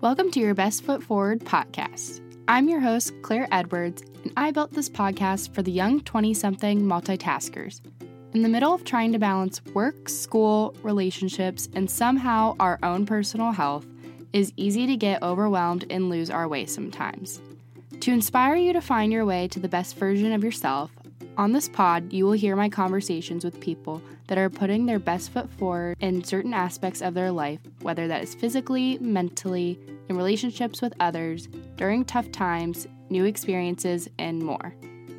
Welcome to your Best Foot Forward podcast. I'm your host, Claire Edwards, and I built this podcast for the young 20 something multitaskers. In the middle of trying to balance work, school, relationships, and somehow our own personal health, is easy to get overwhelmed and lose our way sometimes. To inspire you to find your way to the best version of yourself, on this pod, you will hear my conversations with people that are putting their best foot forward in certain aspects of their life, whether that is physically, mentally, in relationships with others, during tough times, new experiences, and more.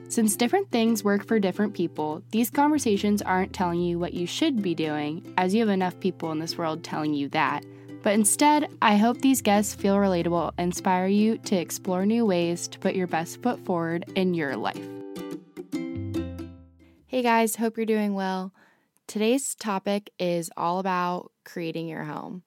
Since different things work for different people, these conversations aren't telling you what you should be doing, as you have enough people in this world telling you that. But instead, I hope these guests feel relatable inspire you to explore new ways to put your best foot forward in your life. Hey guys, hope you're doing well. Today's topic is all about creating your home.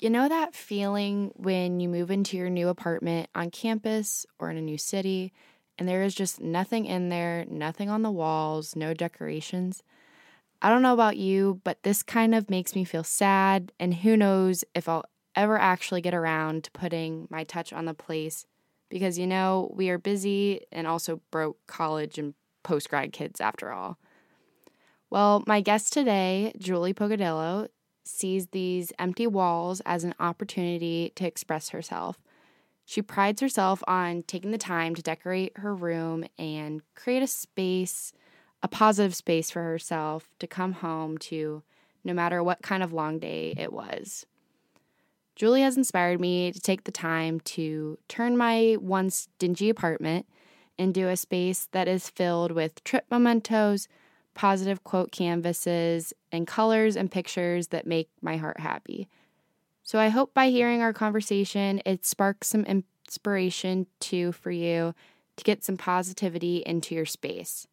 You know that feeling when you move into your new apartment on campus or in a new city and there is just nothing in there, nothing on the walls, no decorations? I don't know about you, but this kind of makes me feel sad, and who knows if I'll ever actually get around to putting my touch on the place because you know, we are busy and also broke college and post grad kids after all. Well, my guest today, Julie Pogadillo, sees these empty walls as an opportunity to express herself. She prides herself on taking the time to decorate her room and create a space, a positive space for herself to come home to no matter what kind of long day it was. Julie has inspired me to take the time to turn my once dingy apartment into a space that is filled with trip mementos, positive quote canvases, and colors and pictures that make my heart happy. So I hope by hearing our conversation, it sparks some inspiration too for you to get some positivity into your space.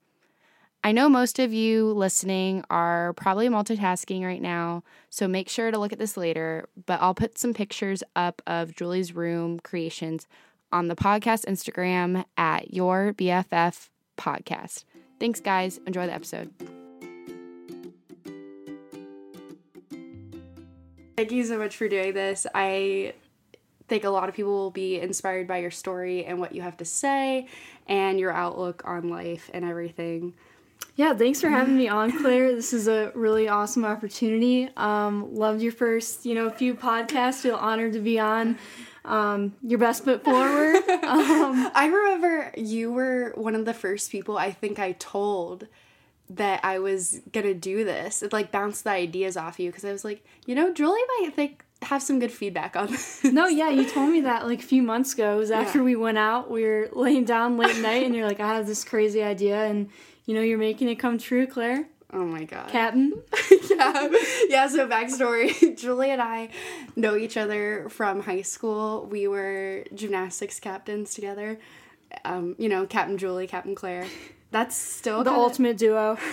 I know most of you listening are probably multitasking right now, so make sure to look at this later. But I'll put some pictures up of Julie's room creations on the podcast Instagram at your BFF podcast. Thanks, guys. Enjoy the episode. Thank you so much for doing this. I think a lot of people will be inspired by your story and what you have to say and your outlook on life and everything. Yeah, thanks for having me on, Claire. This is a really awesome opportunity. Um, loved your first, you know, few podcasts. Feel honored to be on um, your best foot forward. um, I remember you were one of the first people I think I told that I was gonna do this. It like bounced the ideas off you because I was like, you know, Julie might think have some good feedback on this. No, yeah, you told me that like a few months ago. It was after yeah. we went out. We were laying down late night, and you're like, I have this crazy idea, and you know, you're making it come true, Claire. Oh my god. Captain? yeah. Yeah, so backstory. Julie and I know each other from high school. We were gymnastics captains together. Um, you know, Captain Julie, Captain Claire. That's still the kinda... ultimate duo.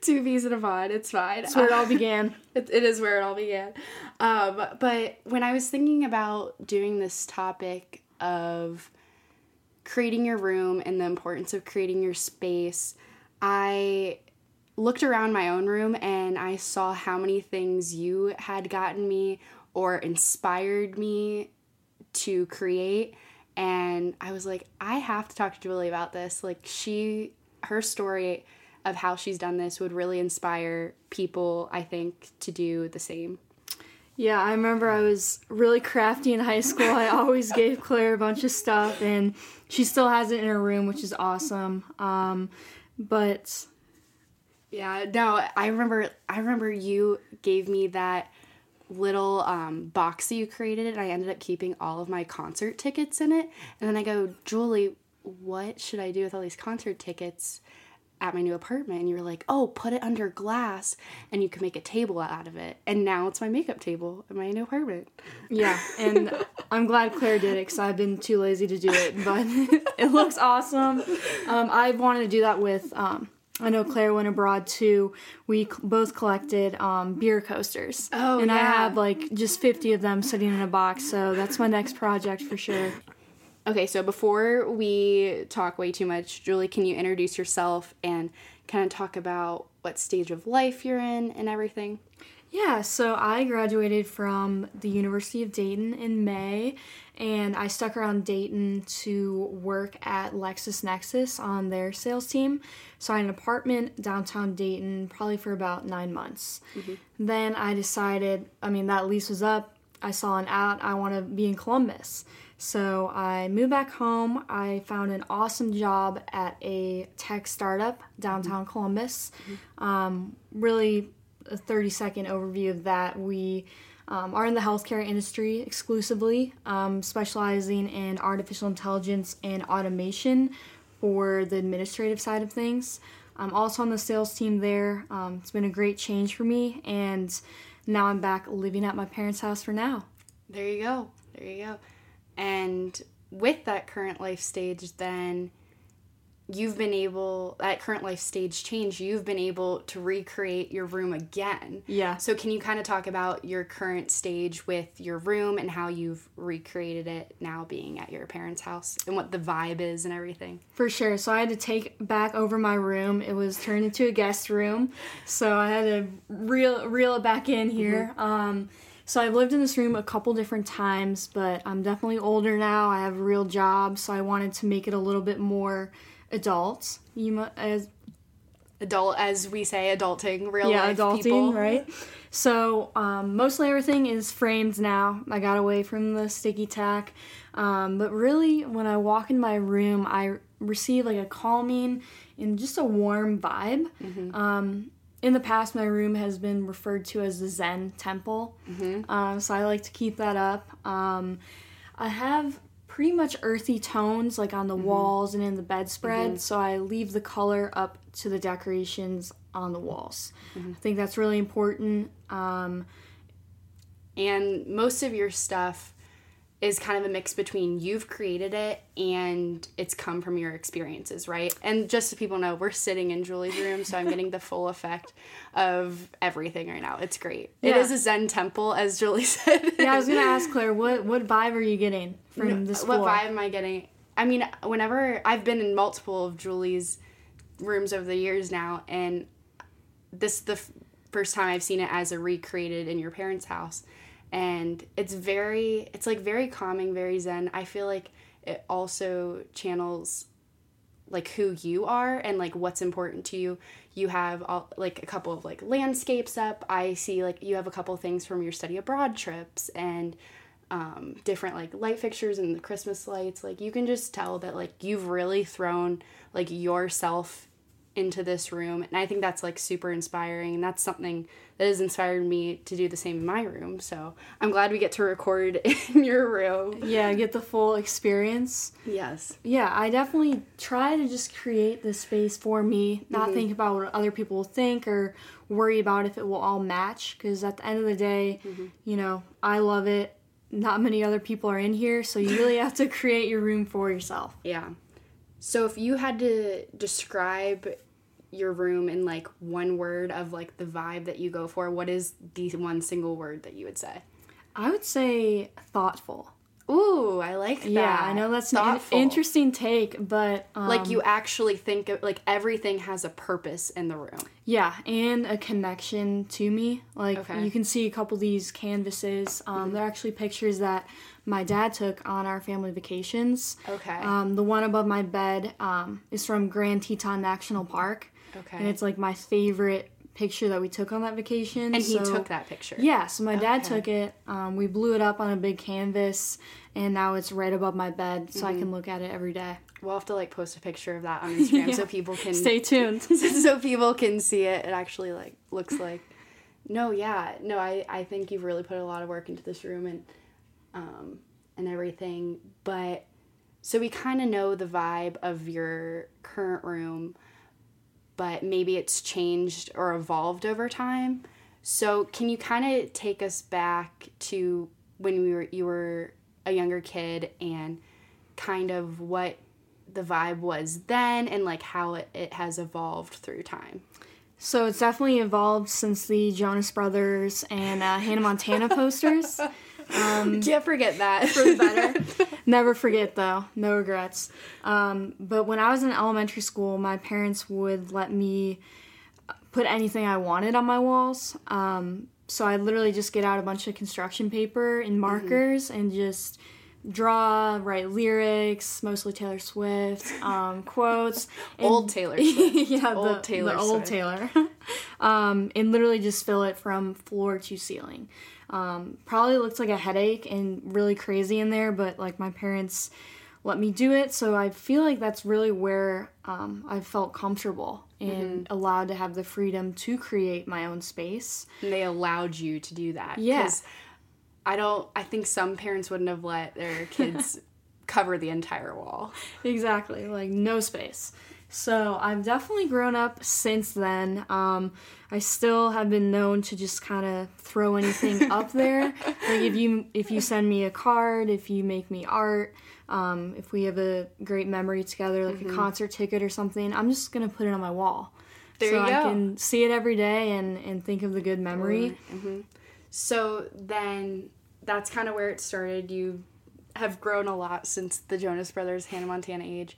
Two B's and a pod. It's fine. It's where it all began. it, it is where it all began. Um, but when I was thinking about doing this topic of creating your room and the importance of creating your space, I looked around my own room and I saw how many things you had gotten me or inspired me to create. And I was like, I have to talk to Julie about this. Like, she, her story of how she's done this would really inspire people, I think, to do the same. Yeah, I remember I was really crafty in high school. I always gave Claire a bunch of stuff, and she still has it in her room, which is awesome. Um, but yeah, no, I remember. I remember you gave me that little um, box that you created, and I ended up keeping all of my concert tickets in it. And then I go, Julie, what should I do with all these concert tickets? At my new apartment and you were like, "Oh, put it under glass and you can make a table out of it." And now it's my makeup table in my new apartment. Yeah, and I'm glad Claire did it cuz I've been too lazy to do it, but it looks awesome. Um, I wanted to do that with um, I know Claire went abroad too. We both collected um, beer coasters. Oh, and yeah. I have like just 50 of them sitting in a box, so that's my next project for sure. Okay, so before we talk way too much, Julie, can you introduce yourself and kind of talk about what stage of life you're in and everything? Yeah, so I graduated from the University of Dayton in May, and I stuck around Dayton to work at LexisNexis on their sales team. So I had an apartment downtown Dayton probably for about nine months. Mm-hmm. Then I decided, I mean, that lease was up. I saw an ad, I want to be in Columbus. So I moved back home. I found an awesome job at a tech startup downtown Columbus. Um, really, a 30 second overview of that. We um, are in the healthcare industry exclusively, um, specializing in artificial intelligence and automation for the administrative side of things. I'm also on the sales team there. Um, it's been a great change for me, and now I'm back living at my parents' house for now. There you go. There you go. And with that current life stage, then you've been able, that current life stage change, you've been able to recreate your room again. Yeah. So, can you kind of talk about your current stage with your room and how you've recreated it now being at your parents' house and what the vibe is and everything? For sure. So I had to take back over my room. It was turned into a guest room. So I had to reel reel it back in here. Um, so I've lived in this room a couple different times, but I'm definitely older now. I have a real job, so I wanted to make it a little bit more adult. You mu- as Adult, as we say, adulting, real yeah, life adulting, people. right? So um, mostly everything is framed now. I got away from the sticky tack, um, but really, when I walk in my room, I receive like a calming and just a warm vibe. Um, in the past, my room has been referred to as the Zen temple, um, so I like to keep that up. Um, I have pretty much earthy tones like on the walls and in the bedspread, so I leave the color up to the decorations on the walls. I think that's really important. Um, and most of your stuff is kind of a mix between you've created it and it's come from your experiences, right? And just so people know, we're sitting in Julie's room, so I'm getting the full effect of everything right now. It's great. It Yeah. is a Zen temple, as Julie said. yeah, I was gonna ask Claire, what what vibe are you getting from this what vibe am I getting? I mean, whenever I've been in multiple of Julie's rooms over the years now, and this the f- first time I've seen it as a recreated in your parents' house, and it's very, it's like very calming, very zen. I feel like it also channels like who you are and like what's important to you. You have all, like a couple of like landscapes up. I see like you have a couple things from your study abroad trips and um, different like light fixtures and the Christmas lights. Like you can just tell that like you've really thrown like yourself into this room, and I think that's like super inspiring. And that's something that has inspired me to do the same in my room. So I'm glad we get to record in your room. Yeah, get the full experience. Yes. Yeah, I definitely try to just create this space for me, not mm-hmm. think about what other people will think or worry about if it will all match. Because at the end of the day, mm-hmm. you know, I love it. Not many other people are in here, so you really have to create your room for yourself. Yeah. So if you had to describe your room in like one word of like the vibe that you go for, what is the one single word that you would say? I would say thoughtful. Ooh, I like that. Yeah, I know that's an interesting take, but um, Like you actually think of like everything has a purpose in the room. Yeah, and a connection to me. Like Okay. you can see a couple of these canvases. Um, They're actually pictures that my dad took on our family vacations. Okay. Um, the one above my bed um, is from Grand Teton National Park, okay. and it's like my favorite picture that we took on that vacation. and he took that picture. Yeah, so my dad took it. Um, we blew it up on a big canvas, and now it's right above my bed, so I Mm-hmm. can look at it every day. We'll have to like post a picture of that on Instagram Yeah. so people can Stay tuned. so people can see it. It actually like looks like. No, yeah, no. I I think you've really put a lot of work into this room and um and everything. But so we kind of know the vibe of your current room, but maybe it's changed or evolved over time. So can you kind of take us back to when we were you were a younger kid and kind of what the vibe was then and like how it, it has evolved through time. So it's definitely evolved since the Jonas Brothers and uh, Hannah Montana posters. Can't forget that. For the better. Never forget though, no regrets. Um, but when I was in elementary school, my parents would let me put anything I wanted on my walls. Um, so I literally just get out a bunch of construction paper and markers and just draw, write lyrics, mostly Taylor Swift, um, quotes. and- Old Taylor Swift. yeah, the, Old Taylor the old. Taylor. um, and literally just fill it from floor to ceiling. Um, probably looked like a headache and really crazy in there, but like my parents let me do it, so I feel like that's really where um, I felt comfortable and Mm-hmm. allowed to have the freedom to create my own space. And they allowed you to do that. Yeah. I don't. I think some parents wouldn't have let their kids cover the entire wall. Exactly, like no space. So I've definitely grown up since then. Um, I still have been known to just kind of throw anything up there. Like if you if you send me a card, if you make me art, um, if we have a great memory together, like a concert ticket or something, I'm just gonna put it on my wall. There you go. so I go. can see it every day and, and think of the good memory. So then that's kind of where it started. You have grown a lot since the Jonas Brothers Hannah Montana age.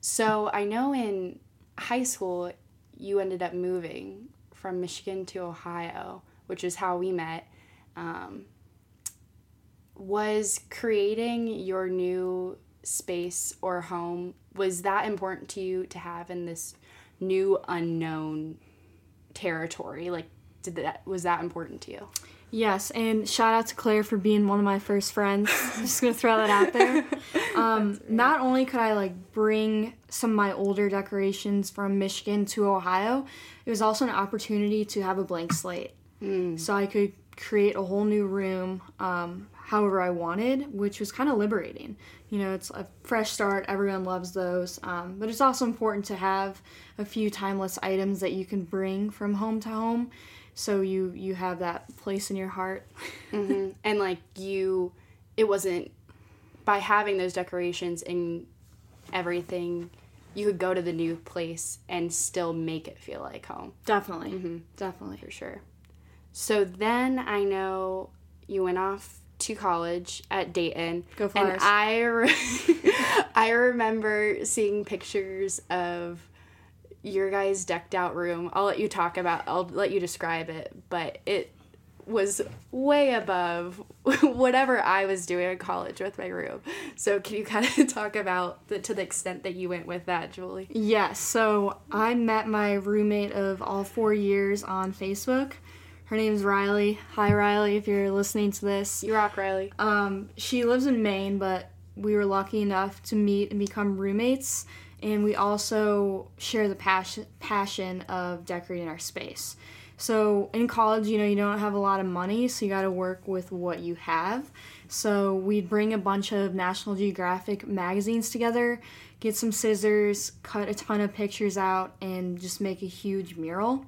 So I know in high school you ended up moving from Michigan to Ohio, which is how we met. Um, was creating your new space or home was that important to you to have in this new unknown territory like did that was that important to you Yes, and shout out to Claire for being one of my first friends. just gonna throw that out there. Um, Not only could I like bring some of my older decorations from Michigan to Ohio, it was also an opportunity to have a blank slate. So I could create a whole new room um, however I wanted, which was kind of liberating. You know, it's a fresh start. Everyone loves those, um, but it's also important to have a few timeless items that you can bring from home to home so you you have that place in your heart. Mm-hmm. And like you it wasn't by having those decorations and everything you could go to the new place and still make it feel like home. Definitely. Mm-hmm. Definitely. For sure. So then i know you went off to college at dayton. Go and Flyers. i re- i remember seeing pictures of your guys decked out room i'll let you talk about i'll let you describe it but it was way above whatever I was doing in college with my room. So can you kind of talk about the to the extent that you went with that, Julie? yes so i met my roommate of all four years on facebook her name's riley hi riley if you're listening to this You rock, Riley. um, she lives in maine but we were lucky enough to meet and become roommates and we also share the passion passion of decorating our space. So in college you know you don't have a lot of money so you got to work with what you have. So we'd bring a bunch of national geographic magazines together get some scissors cut a ton of pictures out and just make a huge mural.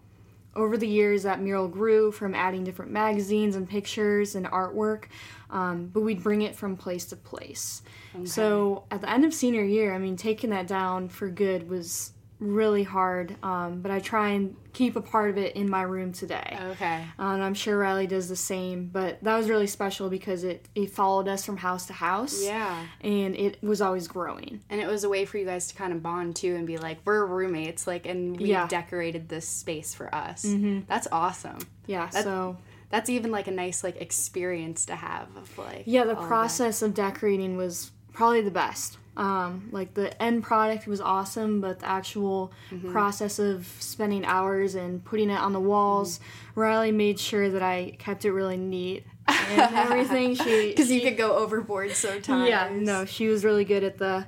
Over the years that mural grew from adding different magazines and pictures and artwork um, but we'd bring it from place to place so at the end of senior year i mean taking that down for good was really hard um, but i try and keep a part of it in my room today Okay. And i'm sure riley does the same but that was really special because it, it followed us from house to house Yeah. and it was always growing And it was a way for you guys to kind of bond too and be like, we're roommates, like, and we Yeah. decorated this space for us. Mm-hmm. That's awesome. yeah so That's even like a nice like experience to have of like Yeah, the all of process of decorating was probably the best. Um, like the end product was awesome, but the actual Mm-hmm. process of spending hours and putting it on the walls, Mm-hmm. Riley made sure that I kept it really neat and everything. She because you could go overboard sometimes. yeah, no, she was really good at the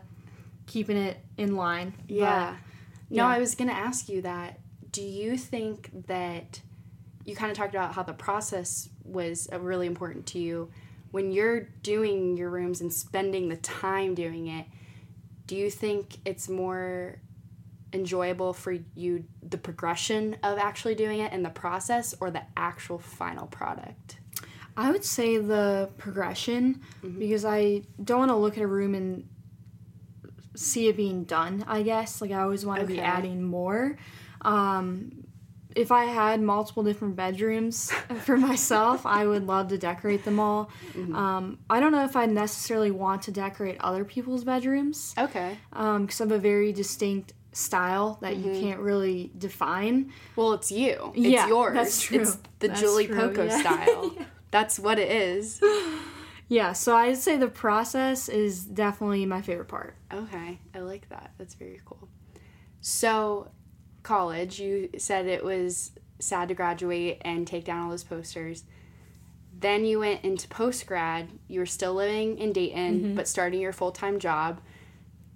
keeping it in line. But Yeah. No, yeah. I was going to ask you that. Do you think that you kind of talked about how the process was uh, really important to you when you're doing your rooms and spending the time doing it? Do you think it's more enjoyable for you the progression of actually doing it and the process or the actual final product? I would say the progression because I don't want to look at a room and see it being done, I guess. Like I always want to be adding more. Um if I had multiple different bedrooms for myself, I would love to decorate them all. Mm-hmm. Um, I don't know if I necessarily want to decorate other people's bedrooms Okay. Um, because I have a very distinct style that you mm-hmm. can't really define. Well, it's you. It's Yeah, yours. that's true. It's the That's Julie true, Poco yeah. style. That's what it is. Yeah, so I'd say the process is definitely my favorite part. Okay, I like that. That's very cool. So, college, you said it was sad to graduate and take down all those posters. Then you went into post grad. You were still living in Dayton, but starting your full time job,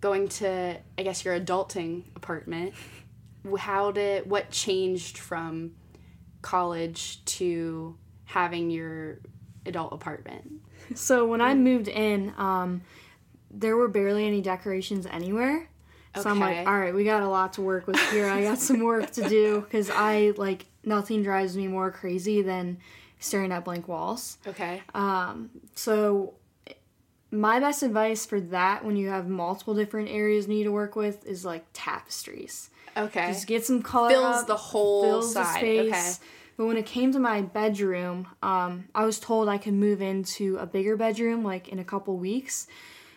going to, I guess, your adulting apartment. How did, what changed from college to having your adult apartment? So when I moved in, um, there were barely any decorations anywhere. So I'm like, all right, we got a lot to work with here. I got some work to do because I like nothing drives me more crazy than staring at blank walls. Okay. Um, So my best advice for that when you have multiple different areas you need to work with is like tapestries. Okay. Just get some color. Fills up, the whole fills side. The space. Okay. But when it came to my bedroom, um, I was told I could move into a bigger bedroom like in a couple weeks.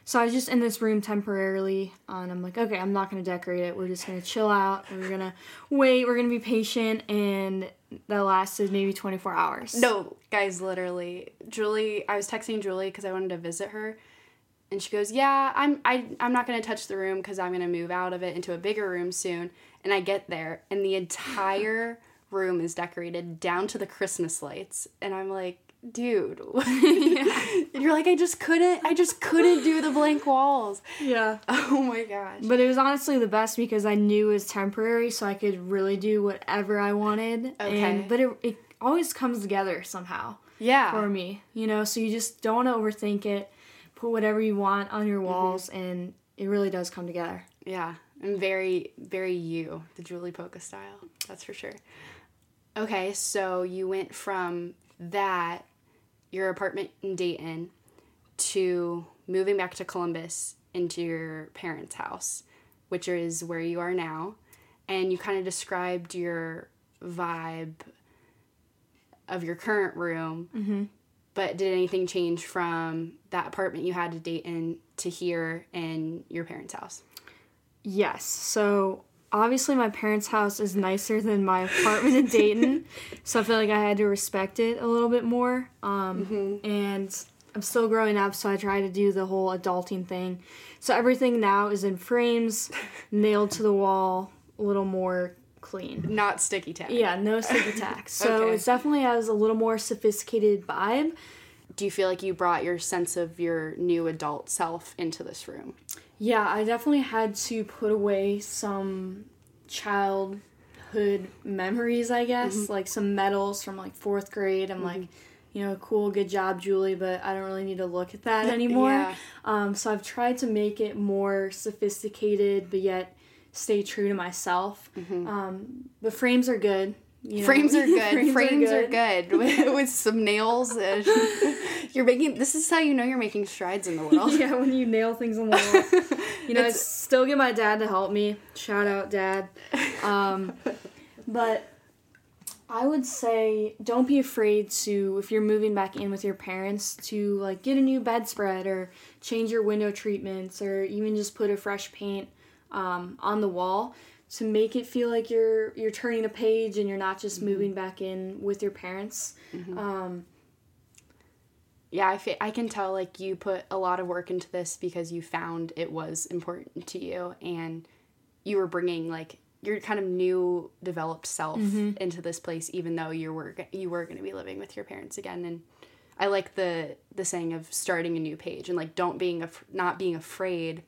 So I was just in this room temporarily, uh, and I'm like, okay, I'm not gonna decorate it. We're just gonna chill out. We're gonna wait. We're gonna be patient, and that lasted maybe 24 hours. No, guys, literally, Julie. I was texting Julie because I wanted to visit her, and she goes, "Yeah, I'm. I, I'm not gonna touch the room because I'm gonna move out of it into a bigger room soon." And I get there, and the entire room is decorated down to the Christmas lights, and I'm like, "Dude," and you're like, "I just couldn't. I just couldn't do the blank walls." Yeah. Oh my gosh. But it was honestly the best because I knew it was temporary, so I could really do whatever I wanted. Okay. And but it it always comes together somehow. Yeah. for me, you know. So you just don't overthink it. Put whatever you want on your mm-hmm. walls, and it really does come together. Yeah, and very, very you, the Julie Polka style. That's for sure. Okay, so you went from that, your apartment in Dayton, to moving back to Columbus into your parents' house, which is where you are now. And you kind of described your vibe of your current room. Mm-hmm. But did anything change from that apartment you had to Dayton to here in your parents' house? Yes. So obviously, my parents' house is nicer than my apartment in Dayton, so I feel like I had to respect it a little bit more. Um, And I'm still growing up, so I try to do the whole adulting thing. So everything now is in frames, nailed to the wall, a little more clean. Not sticky tack. Yeah, no sticky tack. So Okay. it's definitely has a little more sophisticated vibe. Do you feel like you brought your sense of your new adult self into this room? Yeah, I definitely had to put away some childhood memories, I guess, Mm-hmm. like some medals from like fourth grade. I'm like, you know, cool, good job, Julie, but I don't really need to look at that anymore. Yeah. Um, so I've tried to make it more sophisticated, but yet stay true to myself. Um, but frames are good. You know. Frames are good. Frames, are, good. good, with, with some nails. And you're making. This is how you know you're making strides in the world. yeah, when you nail things on the wall. You know, I still get my dad to help me. Shout out, dad. Um, but I would say don't be afraid to, if you're moving back in with your parents, to like get a new bedspread or change your window treatments or even just put a fresh paint um, on the wall to make it feel like you're you're turning a page and you're not just mm-hmm. moving back in with your parents. Mm-hmm. Um, Yeah, I, fe- I can tell like you put a lot of work into this because you found it was important to you and you were bringing like your kind of new developed self mm-hmm. into this place even though you were you were going to be living with your parents again. And I like the the saying of starting a new page and like don't being af- not being afraid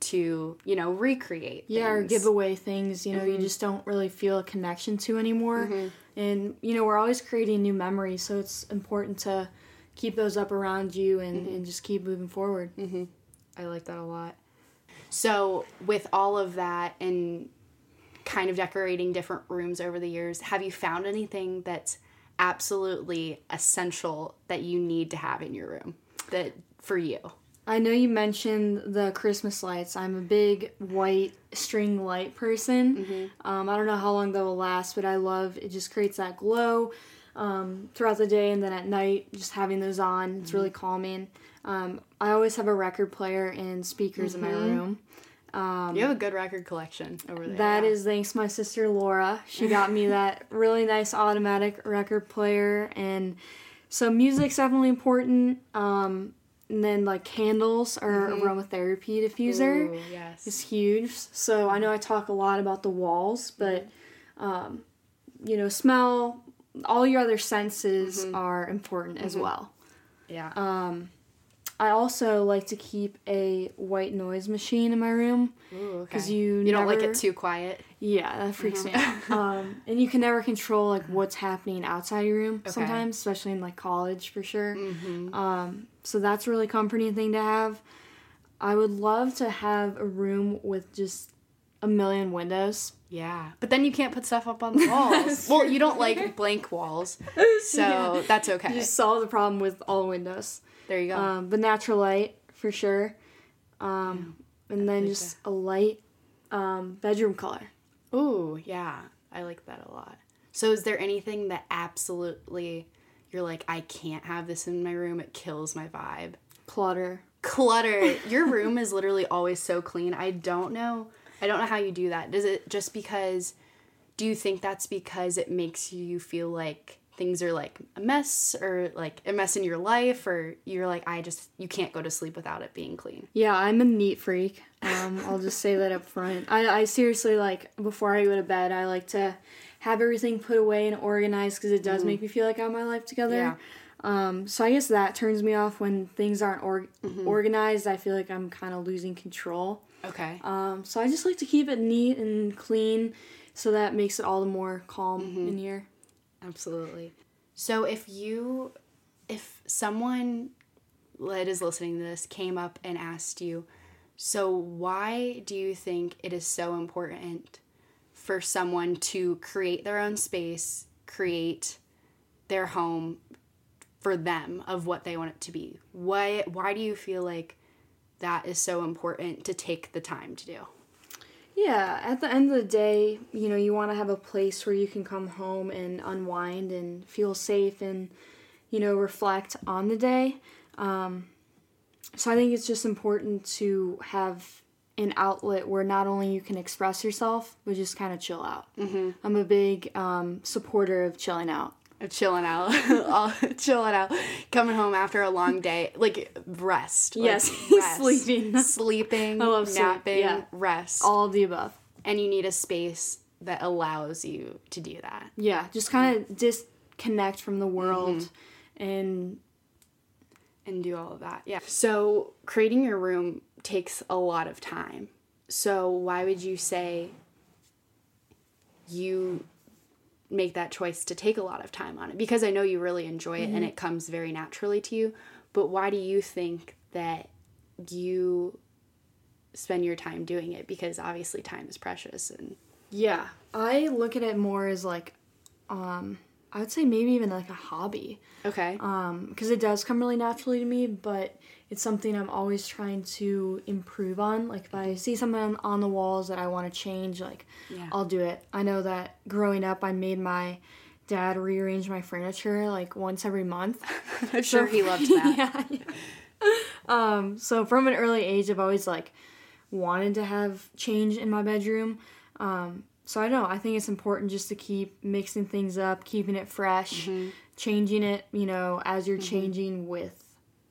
to, you know, recreate Yeah, or things. give away things, you know, you mm-hmm. just don't really feel a connection to anymore. Mm-hmm. And, you know, we're always creating new memories, so it's important to keep those up around you and, mm-hmm. and just keep moving forward. I like that a lot. So, with all of that and kind of decorating different rooms over the years, have you found anything that's absolutely essential that you need to have in your room that for you? I know you mentioned the Christmas lights. I'm a big white string light person. Um, I don't know how long they will last, but I love it. Just creates that glow um, throughout the day, and then at night, just having those on, it's really calming. Um, I always have a record player and speakers in my room. Um, You have a good record collection over there. That yeah. is thanks to my sister Laura. She got me that really nice automatic record player, and so music's definitely important. Um, and then like candles or aromatherapy diffuser Ooh, yes. is huge. So I know I talk a lot about the walls, but um, you know, smell, all your other senses are important as well. yeah. Um, I also like to keep a white noise machine in my room because okay. you You don't like it too quiet. yeah, that freaks me out. Um, and you can never control like what's happening outside your room sometimes, especially in like college for sure. Mm-hmm. Um, so that's a really comforting thing to have. I would love to have a room with just a million windows. Yeah, but then you can't put stuff up on the walls. well, you don't like blank walls, so that's okay. You solve the problem with all windows. there you go. Um, but natural light for sure. Um, and then like just a light um, bedroom color. Ooh, yeah, I like that a lot. So, is there anything that absolutely you're like, I can't have this in my room? It kills my vibe. Clutter. Clutter. Your room is literally always so clean. I don't know. I don't know how you do that. Does it just because? Do you think that's because it makes you feel like things are like a mess or like a mess in your life or you're like I just you can't go to sleep without it being clean. Yeah, I'm a neat freak. Um, I'll just say that up front. I, I seriously like before I go to bed, I like to have everything put away and organized because it does make me feel like I have my life together. Yeah. Um, so I guess that turns me off when things aren't or- organized. I feel like I'm kind of losing control. Okay. Um, so I just like to keep it neat and clean, so that makes it all the more calm in here. Absolutely. So if you if someone that is listening to this came up and asked you, so why do you think it is so important for someone to create their own space, create their home for them of what they want it to be? Why why do you feel like that is so important to take the time to do? Yeah, at the end of the day, you know, you want to have a place where you can come home and unwind and feel safe and, you know, reflect on the day. Um, so I think it's just important to have an outlet where not only you can express yourself, but just kind of chill out. Mm-hmm. I'm a big um, supporter of chilling out. Of chilling out, chilling out, coming home after a long day, like rest. like, Yes, rest. sleeping. sleeping, I love sleep, napping, yeah. rest. All of the above. and you need a space that allows you to do that. Yeah, just kind of disconnect from the world Mm-hmm. and and do all of that. Yeah. So creating your room takes a lot of time. So why would you say you make that choice to take a lot of time on it? Because I know you really enjoy it and it comes very naturally to you, but why do you think that you spend your time doing it? Because obviously time is precious and Yeah, I look at it more as like, um, I would say maybe even like a hobby, okay. um, because it does come really naturally to me. But it's something I'm always trying to improve on. Like if I see something on, the walls that I want to change, like Yeah. I'll do it. I know that growing up, I made my dad rearrange my furniture like once every month. I'm sure he loved that. yeah. yeah. Um, so from an early age, I've always like wanted to have change in my bedroom. Um, so I don't know. I think it's important just to keep mixing things up, keeping it fresh, Mm-hmm. changing it. You know, as you're changing with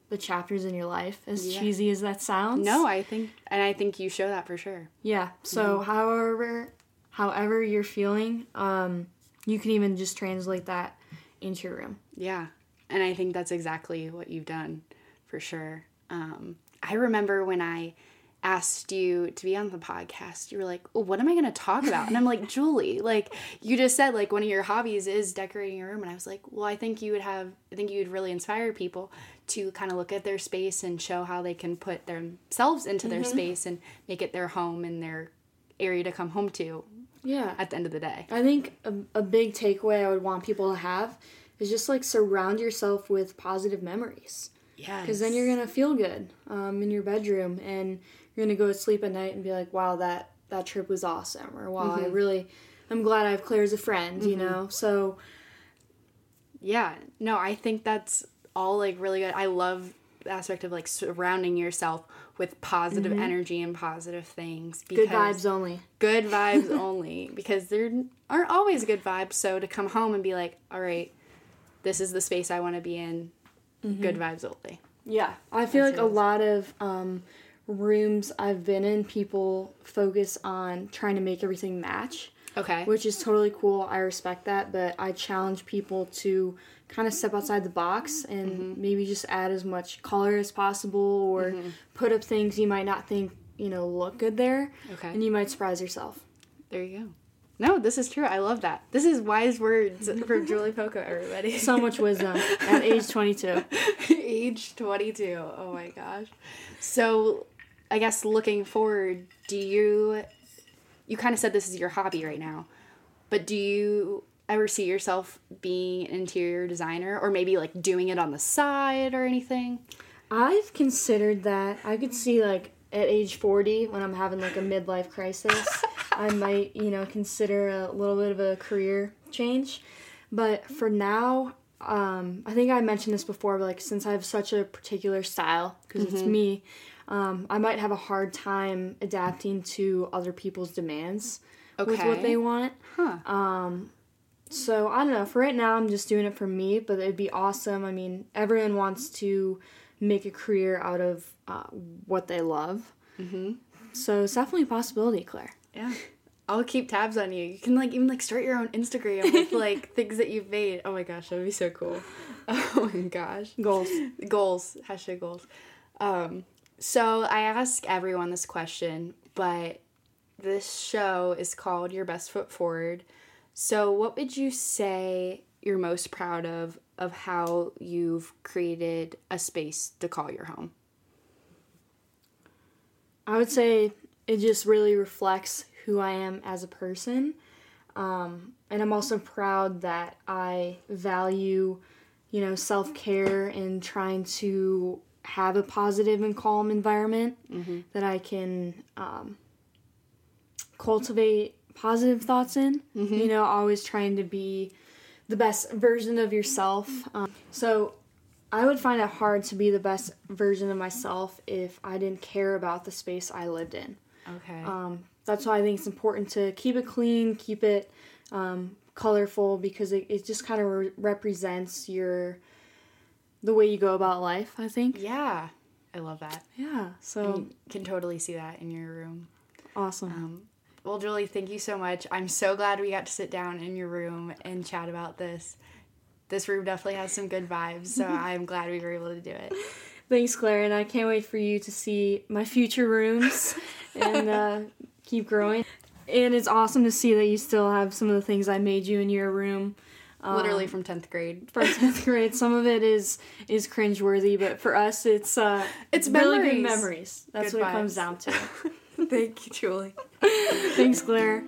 the chapters in your life. As Yeah. cheesy as that sounds. No, I think and I think you show that for sure. Yeah. So Mm-hmm. however, however you're feeling, um, you can even just translate that into your room. Yeah. And I think that's exactly what you've done for sure. Um, I remember when I asked you to be on the podcast, you were like, oh, what am I going to talk about? And I'm like, Julie, like you just said, like one of your hobbies is decorating your room. And I was like, well, I think you would have, I think you would really inspire people to kind of look at their space and show how they can put themselves into their space and make it their home and their area to come home to Yeah. at the end of the day. I think a, a big takeaway I would want people to have is just like surround yourself with positive memories. Yeah. Because then you're gonna feel good um, in your bedroom, and you're gonna go to sleep at night and be like, "Wow, that that trip was awesome," or "Wow, I really, I'm glad I have Claire as a friend." You know, so Yeah, no, I think that's all like really good. I love the aspect of like surrounding yourself with positive energy and positive things. Mm-hmm. Good vibes only. good vibes only because there aren't always good vibes. So to come home and be like, all right, this is the space I want to be in, good vibes only. Yeah, I feel That's like a lot of um, rooms I've been in, people focus on trying to make everything match, Okay. which is totally cool. I respect that, but I challenge people to kind of step outside the box and Mm-hmm. maybe just add as much color as possible or put up things you might not think you know look good there, Okay. and you might surprise yourself. there you go. No, this is true. I love that. This is wise words from Julie Poco, everybody. So much wisdom at age 22. age 22 oh my gosh so i guess looking forward do you you kind of said this is your hobby right now but do you ever see yourself being an interior designer or maybe like doing it on the side or anything I've considered that. I could see like at age 40 when I'm having like a midlife crisis, I might, you know, consider a little bit of a career change. But for now, um, I think I mentioned this before, but like since I have such a particular style, because it's me, um, I might have a hard time adapting to other people's demands with what they want. huh So I don't know. For right now, I'm just doing it for me, but it'd be awesome. I mean, everyone wants to make a career out of uh, what they love. Mm-hmm. So it's definitely a possibility, Claire. yeah i'll keep tabs on you you can like even like start your own instagram with like things that you've made oh my gosh that would be so cool oh my gosh Goals. goals hashtag goals um so i ask everyone this question but this show is called your best foot forward so what would you say you're most proud of of how you've created a space to call your home I would say it just really reflects who I am as a person. Um, and I'm also proud that I value, you know, self care and trying to have a positive and calm environment that I can um, cultivate positive thoughts in. You know, always trying to be the best version of yourself. Um, so I would find it hard to be the best version of myself if I didn't care about the space I lived in. okay Um, that's why I think it's important to keep it clean, keep it um, colorful, because it, it just kind of re- represents your the way you go about life. I think. yeah i love that Yeah. So can totally see that in your room awesome. Um, well, Julie, thank you so much. I'm so glad we got to sit down in your room and chat about this. This room definitely has some good vibes, so I'm glad we were able to do it. Thanks, Claire, and I can't wait for you to see my future rooms and uh, keep growing. And it's awesome to see that you still have some of the things I made you in your room. Literally from 10th grade. from 10th grade. Some of it is is cringeworthy, but for us, it's uh, It's really good memories. memories. That's Good what it comes down to. thank you, Julie. Thanks, Claire.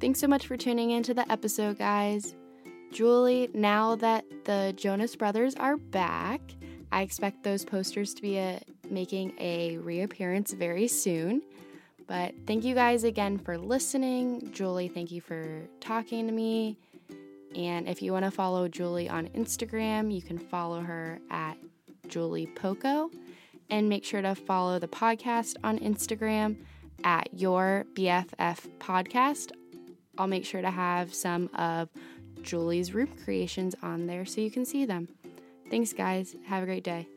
Thanks so much for tuning into the episode, guys. Julie, now that the Jonas Brothers are back, I expect those posters to be a, making a reappearance very soon. But thank you guys again for listening. Julie, thank you for talking to me. And if you want to follow Julie on Instagram, you can follow her at Julie Poco. And make sure to follow the podcast on Instagram at Your BFF Podcast. I'll make sure to have some of Julie's room creations on there so you can see them. Thanks, guys. Have a great day.